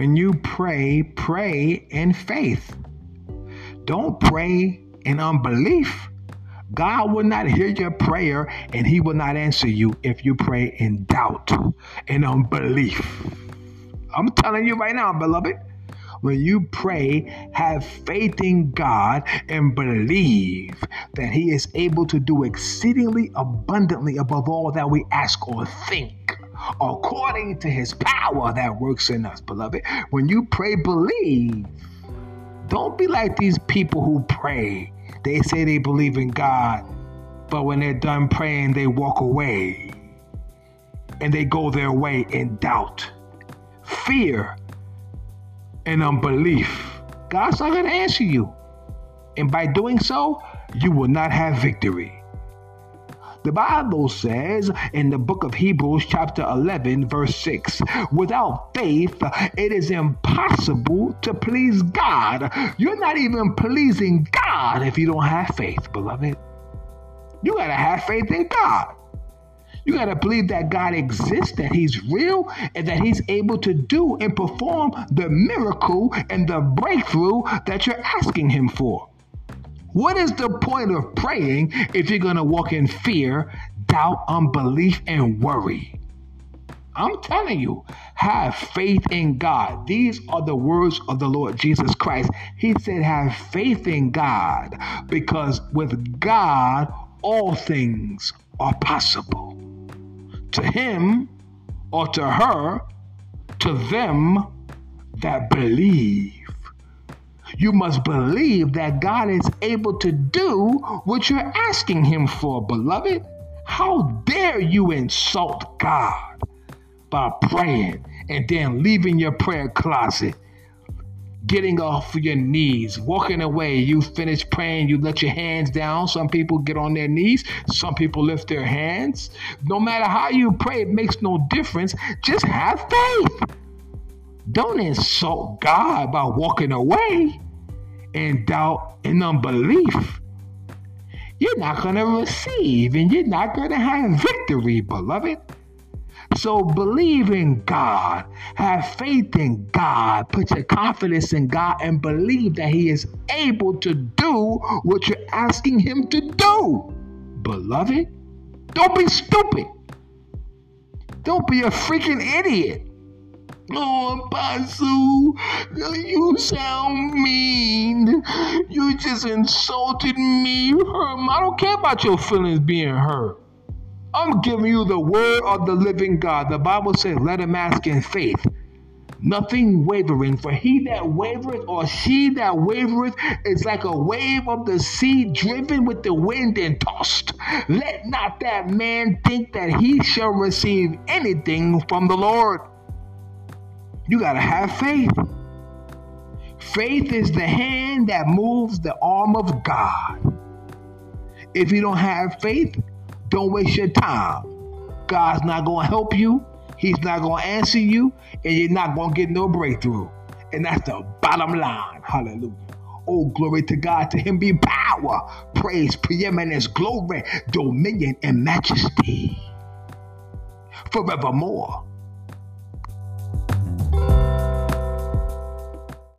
When you pray, pray in faith. Don't pray in unbelief. God will not hear your prayer and he will not answer you if you pray in doubt and unbelief. I'm telling you right now, beloved. When you pray, have faith in God and believe that He is able to do exceedingly abundantly above all that we ask or think, according to His power that works in us, beloved. When you pray, believe. Don't be like these people who pray. They say they believe in God, but when they're done praying, they walk away and they go their way in doubt, fear, and unbelief. God's not going to answer you. And by doing so, you will not have victory. The Bible says in the book of Hebrews, chapter 11, verse 6, without faith, it is impossible to please God. You're not even pleasing God if you don't have faith, beloved. You got to have faith in God. You got to believe that God exists, that He's real, and that He's able to do and perform the miracle and the breakthrough that you're asking Him for. What is the point of praying if you're going to walk in fear, doubt, unbelief, and worry? I'm telling you, have faith in God. These are the words of the Lord Jesus Christ. He said, Have faith in God because with God, all things are possible. To him or to her, to them that believe. You must believe that God is able to do what you're asking Him for, beloved. How dare you insult God by praying and then leaving your prayer closet, getting off your knees, walking away? You finish praying, you let your hands down. Some people get on their knees, some people lift their hands. No matter how you pray, it makes no difference. Just have faith. Don't insult God by walking away in doubt and unbelief. You're not going to receive and you're not going to have victory, beloved. So believe in God, have faith in God, put your confidence in God, and believe that He is able to do what you're asking Him to do. Beloved, don't be stupid. Don't be a freaking idiot. Oh, Apostle, you sound mean. You just insulted me. Hurt. I don't care about your feelings being hurt. I'm giving you the word of the living God. The Bible says, let him ask in faith. Nothing wavering, for he that wavereth or she that wavereth is like a wave of the sea driven with the wind and tossed. Let not that man think that he shall receive anything from the Lord. You got to have faith. Faith is the hand that moves the arm of God. If you don't have faith, don't waste your time. God's not going to help you. He's not going to answer you, and you're not going to get no breakthrough. And that's the bottom line. Hallelujah. Oh, glory to God. To him be power, praise, preeminence, glory, dominion, and majesty forevermore.